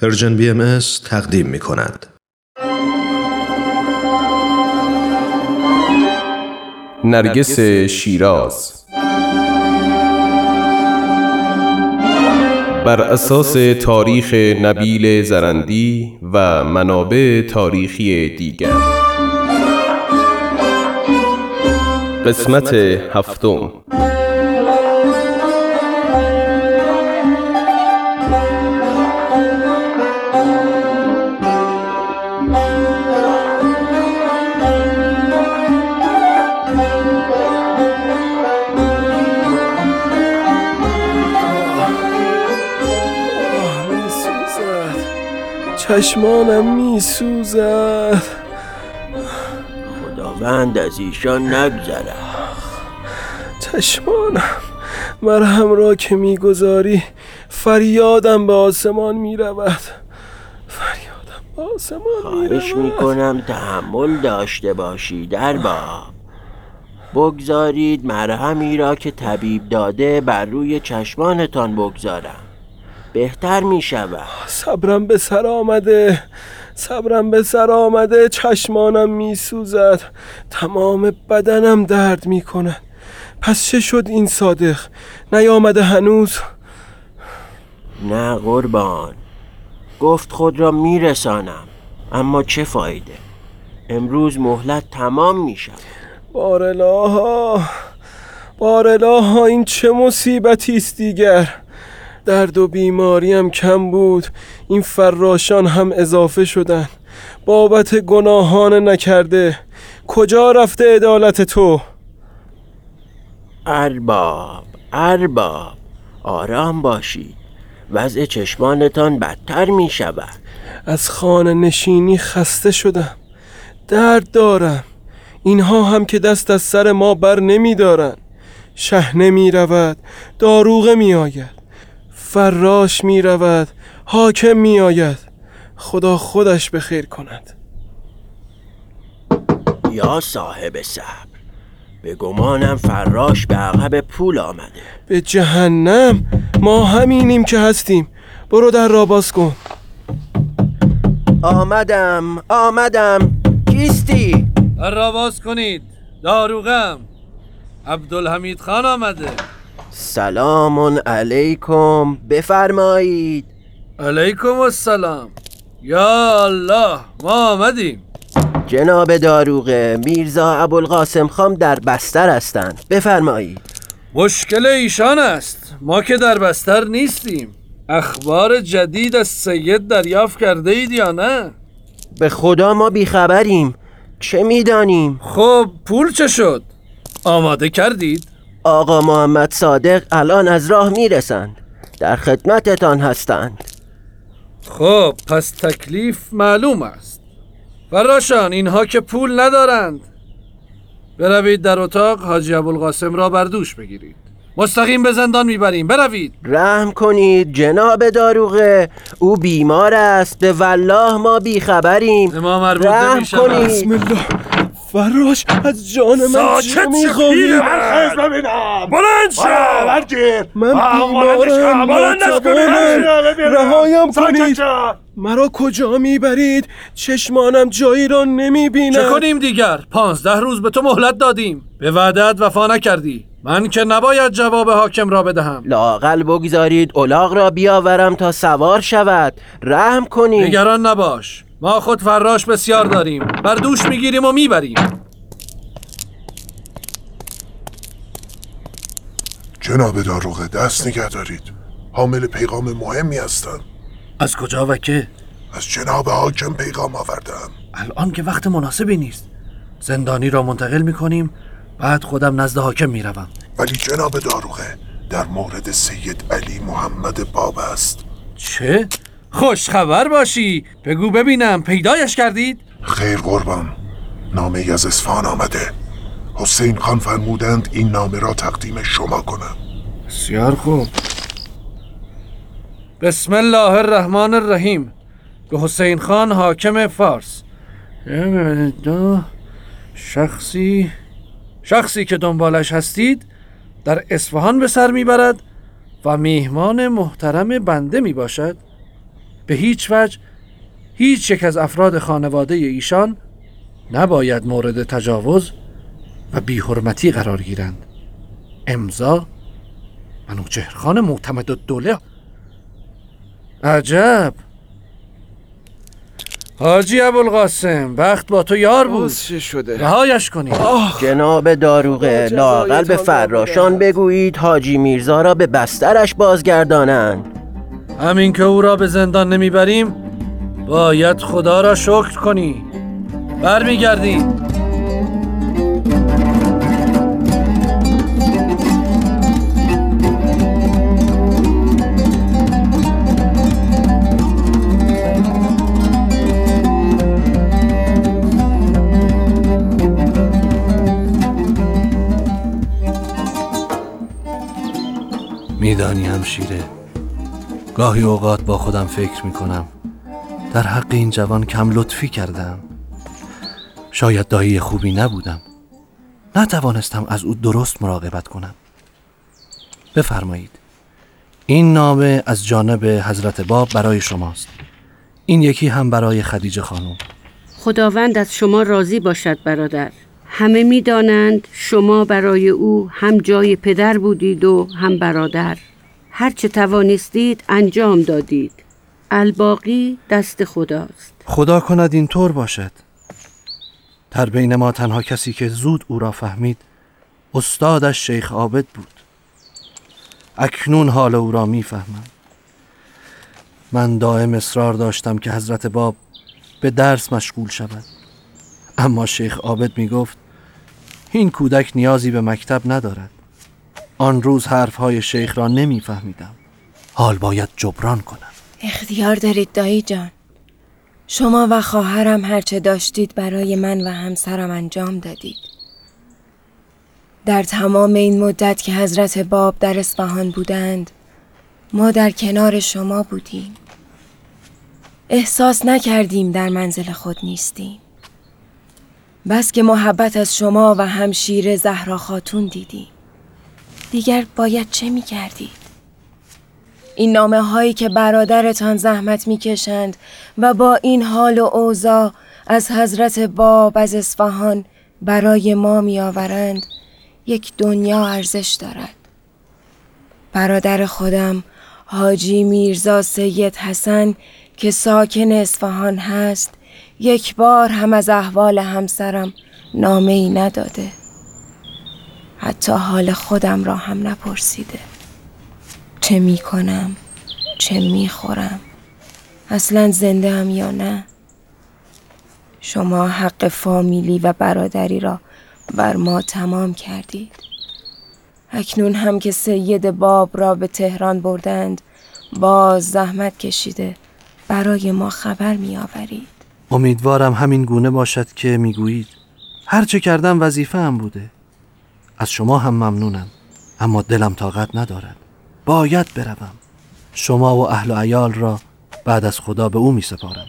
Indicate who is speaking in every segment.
Speaker 1: پرژن بی ام تقدیم می کند.
Speaker 2: نرگس شیراز. بر اساس تاریخ نبیل زرندی و منابع تاریخی دیگر. قسمت هفتم.
Speaker 3: چشمانم می سوزد
Speaker 4: خداوند از ایشان نگذره.
Speaker 3: چشمانم مرهم را که می‌گذاری فریادم به آسمان می رود فریادم به آسمان می
Speaker 4: خواهش می‌کنم تحمل داشته باشی در با. بگذارید مرهمی را که طبیب داده بر روی چشمانتان بگذارم. بهتر می شود.
Speaker 3: صبرم به سر آمده. صبرم به سر آمده. چشمانم می سوزد. تمام بدنم درد می کند. پس چه شد این صادق؟ نیامده هنوز؟
Speaker 4: نه قربان. گفت خود را میرسانم اما چه فایده؟ امروز مهلت تمام می شود.
Speaker 3: بارلاها بارلاها این چه مصیبتی است دیگر؟ درد و بیماریم کم بود. این فراشان هم اضافه شدن. بابت گناهان نکرده. کجا رفته عدالت تو؟
Speaker 4: ارباب ارباب آرام باشید وضع چشمانتان بدتر می شود
Speaker 3: از خانه نشینی خسته شدم. درد دارم. اینها هم که دست از سر ما بر نمی دارن شهنه می رود داروغه می آید فراش می رود حاکم می آید خدا خودش به خیر کند.
Speaker 4: یا صاحب صبر به گمانم فراش به عقب پول آمده.
Speaker 3: به جهنم؟ ما همینیم که هستیم. برو در را باز کن.
Speaker 4: آمدم آمدم. کیستی؟
Speaker 5: در را باز کنید. داروغم. عبدالحمید خان آمده.
Speaker 4: سلام علیکم. بفرمایید.
Speaker 5: علیکم السلام. یا الله ما آمدیم.
Speaker 4: جناب داروغه میرزا ابوالقاسم خان در بستر هستند. بفرمایید.
Speaker 5: مشکل ایشان است. ما که در بستر نیستیم. اخبار جدید از سید دریافت کرده اید یا نه؟
Speaker 4: به خدا ما بیخبریم. چه می‌دانیم؟
Speaker 5: خب پول چه شد؟ آماده کردید؟
Speaker 4: آقا محمد صادق الان از راه می‌رسند. در خدمتتان هستند.
Speaker 5: خب پس تکلیف معلوم است. فراشان اینها که پول ندارند. بروید در اتاق حاجی ابوالقاسم را بر دوش بگیرید. مستقیم به زندان می‌بریم. بروید.
Speaker 4: رحم کنید جناب داروغه او بیمار است. به والله ما بیخبریم.
Speaker 5: مربوط
Speaker 4: رحم. کنید.
Speaker 3: بسم الله. فراش از جان من چه
Speaker 5: شو،
Speaker 3: می‌خواهی
Speaker 5: پیرمرد.
Speaker 6: ببینم.
Speaker 5: بلند شو.
Speaker 3: من بیمارم ناتوانم. رهایم کنید. مرا کجا می‌برید؟ چشمانم جایی را
Speaker 5: چه
Speaker 3: نمی‌بینم
Speaker 5: کنیم دیگر؟ پانزده روز به تو مهلت دادیم. به وعدت وفا نکردی. من که نباید جواب حاکم را بدهم.
Speaker 4: لاقل بگذارید الاغ را بیاورم تا سوار شود. رحم کنید.
Speaker 5: نگران نباش. ما خود فراش بسیار داریم. بر دوش می‌گیریم و می‌بریم.
Speaker 6: جناب داروغه دست نگه دارید. حامل پیغام مهمی هستم
Speaker 5: از کجا و که؟
Speaker 6: از جناب حاکم پیغام آوردم
Speaker 5: الان که وقت مناسبی نیست. زندانی را منتقل می‌کنیم بعد خودم نزد حاکم می‌روم.
Speaker 6: ولی جناب داروغه در مورد سید علی محمد باب است.
Speaker 5: چه؟ خوش خبر باشی. بگو ببینم پیدایش کردید؟
Speaker 6: خیر قربان نامه از اصفهان آمده. حسین خان فرمودند این نامه را تقدیم شما کنم.
Speaker 5: بسیار خوب. بسم الله الرحمن الرحیم. به حسین خان حاکم فارس. دو شخصی شخصی که دنبالش هستید در اصفهان به سر می‌برد و میهمان محترم بنده می باشد
Speaker 7: به هیچ وجه هیچ یک از افراد خانواده ایشان نباید مورد تجاوز و بیحرمتی قرار گیرند. امضا منوچهر خان معتمد الدوله. عجب! حاجی ابوالقاسم وقت با تو یار بود.
Speaker 3: شده؟
Speaker 7: رهایش کنید
Speaker 4: جناب داروغه لاقل به فراشان بگویید حاجی میرزا را به بسترش بازگردانند.
Speaker 7: همین که او را به زندان نمی‌بریم باید خدا را شکر کنی. برمیگردیم میدانی همشیره. گاهی اوقات با خودم فکر می‌کنم. در حق این جوان کم لطفی کردم. شاید دایی خوبی نبودم. نتوانستم از او درست مراقبت کنم. بفرمایید. این نامه از جانب حضرت باب برای شماست. این یکی هم برای خدیجه خانم.
Speaker 8: خداوند از شما راضی باشد برادر. همه می دانند شما برای او هم جای پدر بودید و هم برادر. هرچه توانستید انجام دادید. الباقی دست خداست.
Speaker 7: خدا کند این طور باشد. در بین ما تنها کسی که زود او را فهمید استادش شیخ عابد بود. اکنون حال او را می‌فهمم. من دائم اصرار داشتم که حضرت باب به درس مشغول شود. اما شیخ عابد می گفت این کودک نیازی به مکتب ندارد. آن روز حرفهای شیخ را نمیفهمیدم. حال باید جبران کنم.
Speaker 9: اختیار دارید دایی جان. شما و خواهرم هرچه داشتید برای من و همسرم انجام دادید. در تمام این مدت که حضرت باب در اصفهان بودند ما در کنار شما بودیم. احساس نکردیم در منزل خود نیستیم. بس که محبت از شما و همشیر زهرا خاتون دیدیم. دیگر باید چه می کردید؟ این نامه هایی که برادرتان زحمت می کشند و با این حال و اوضاع از حضرت باب از اصفهان برای ما می آورند یک دنیا ارزش دارد برادر خودم حاجی میرزا سید حسن که ساکن اصفهان هست یک بار هم از احوال همسرم نامه ای نداده حتی حال خودم را هم نپرسیده. چه می کنم چه می خورم اصلا زنده هم یا نه؟ شما حق فامیلی و برادری را بر ما تمام کردید. اکنون هم که سید باب را به تهران بردند باز زحمت کشیده برای ما خبر می آورید
Speaker 7: امیدوارم همین گونه باشد که می‌گویید. هرچه کردم وظیفه هم بوده. از شما هم ممنونم اما دلم طاقت ندارد. باید بروم. شما و اهل و عیال را بعد از خدا به او می سپارم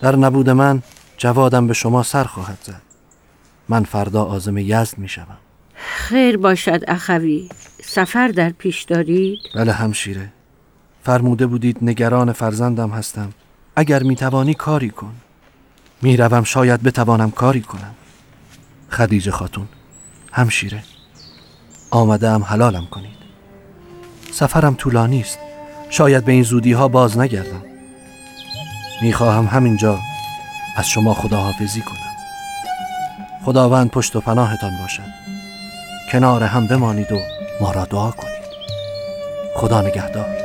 Speaker 7: در نبود من جوادم به شما سر خواهد زد. من فردا آزم یزد می شوم
Speaker 8: خیر باشد اخوی. سفر در پیش دارید؟
Speaker 7: بله همشیره. فرموده بودید نگران فرزندم هستم. اگر می توانی کاری کن. می روم شاید بتوانم کاری کنم. خدیجه خاتون همشیره. آمده هم حلالم کنید. سفرم طولانی است. شاید به این زودی ها باز نگردم. می‌خواهم همینجا از شما خداحافظی کنم. خداوند پشت و پناهتان باشد. کنار هم بمانید و ما را دعا کنید. خدا نگهدار.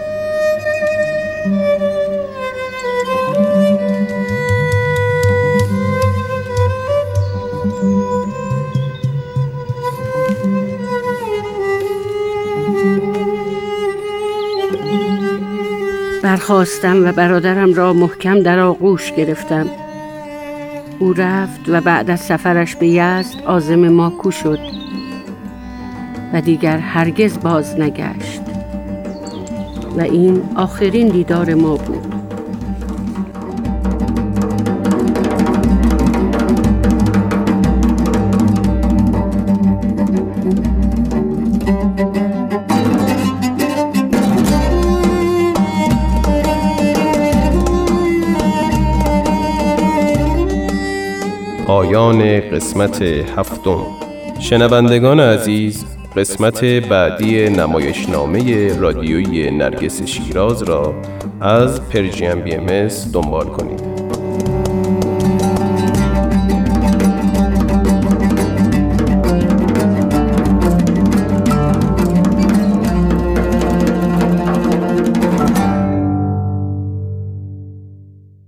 Speaker 8: برخواستم و برادرم را محکم در آغوش گرفتم. او رفت و بعد از سفرش به یزد آزم ما کو شد و دیگر هرگز باز نگشت. و این آخرین دیدار ما بود.
Speaker 2: پایان قسمت هفتم. شنوندگان عزیز قسمت بعدی نمایشنامه رادیویی نرگس شیراز را از پرژیم بی ام دنبال کنید.